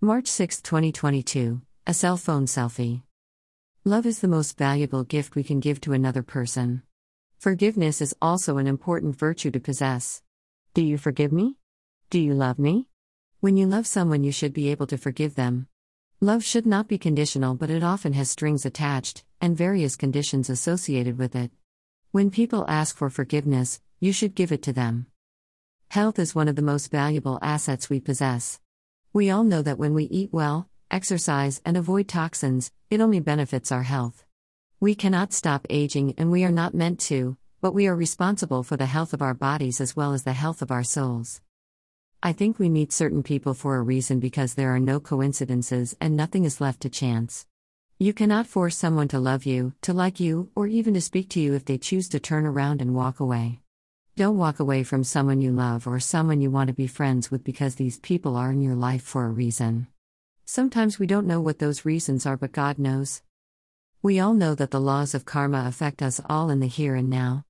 March 6, 2022. A cell phone selfie. Love is the most valuable gift we can give to another person. Forgiveness is also an important virtue to possess. Do you forgive me? Do you love me? When you love someone, you should be able to forgive them. Love should not be conditional, but it often has strings attached, and various conditions associated with it. When people ask for forgiveness, you should give it to them. Health is one of the most valuable assets we possess. We all know that when we eat well, exercise, and avoid toxins, it only benefits our health. We cannot stop aging and we are not meant to, but we are responsible for the health of our bodies as well as the health of our souls. I think we meet certain people for a reason because there are no coincidences and nothing is left to chance. You cannot force someone to love you, to like you, or even to speak to you if they choose to turn around and walk away. Don't walk away from someone you love or someone you want to be friends with because these people are in your life for a reason. Sometimes we don't know what those reasons are, but God knows. We all know that the laws of karma affect us all in the here and now.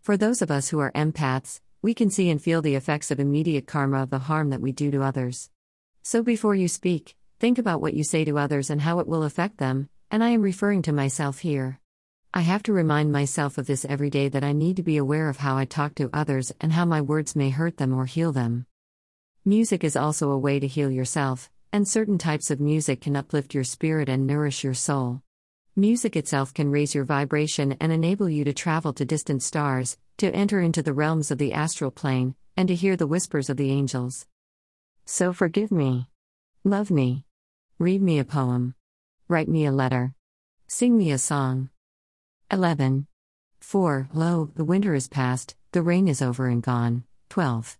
For those of us who are empaths, we can see and feel the effects of immediate karma of the harm that we do to others. So before you speak, think about what you say to others and how it will affect them, and I am referring to myself here. I have to remind myself of this every day that I need to be aware of how I talk to others and how my words may hurt them or heal them. Music is also a way to heal yourself, and certain types of music can uplift your spirit and nourish your soul. Music itself can raise your vibration and enable you to travel to distant stars, to enter into the realms of the astral plane, and to hear the whispers of the angels. So forgive me. Love me. Read me a poem. Write me a letter. Sing me a song. 11. 4. Lo, the winter is past, the rain is over and gone. 12.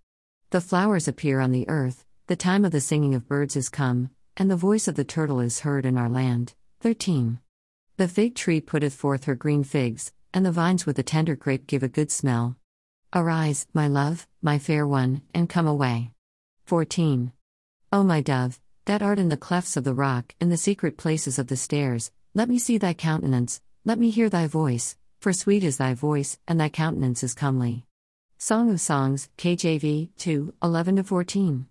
The flowers appear on the earth, the time of the singing of birds is come, and the voice of the turtle is heard in our land. 13. The fig tree putteth forth her green figs, and the vines with the tender grape give a good smell. Arise, my love, my fair one, and come away. 14. O my dove, that art in the clefts of the rock, in the secret places of the stairs, let me see thy countenance, let me hear thy voice, for sweet is thy voice, and thy countenance is comely. Song of Songs, KJV, 2, 11 14.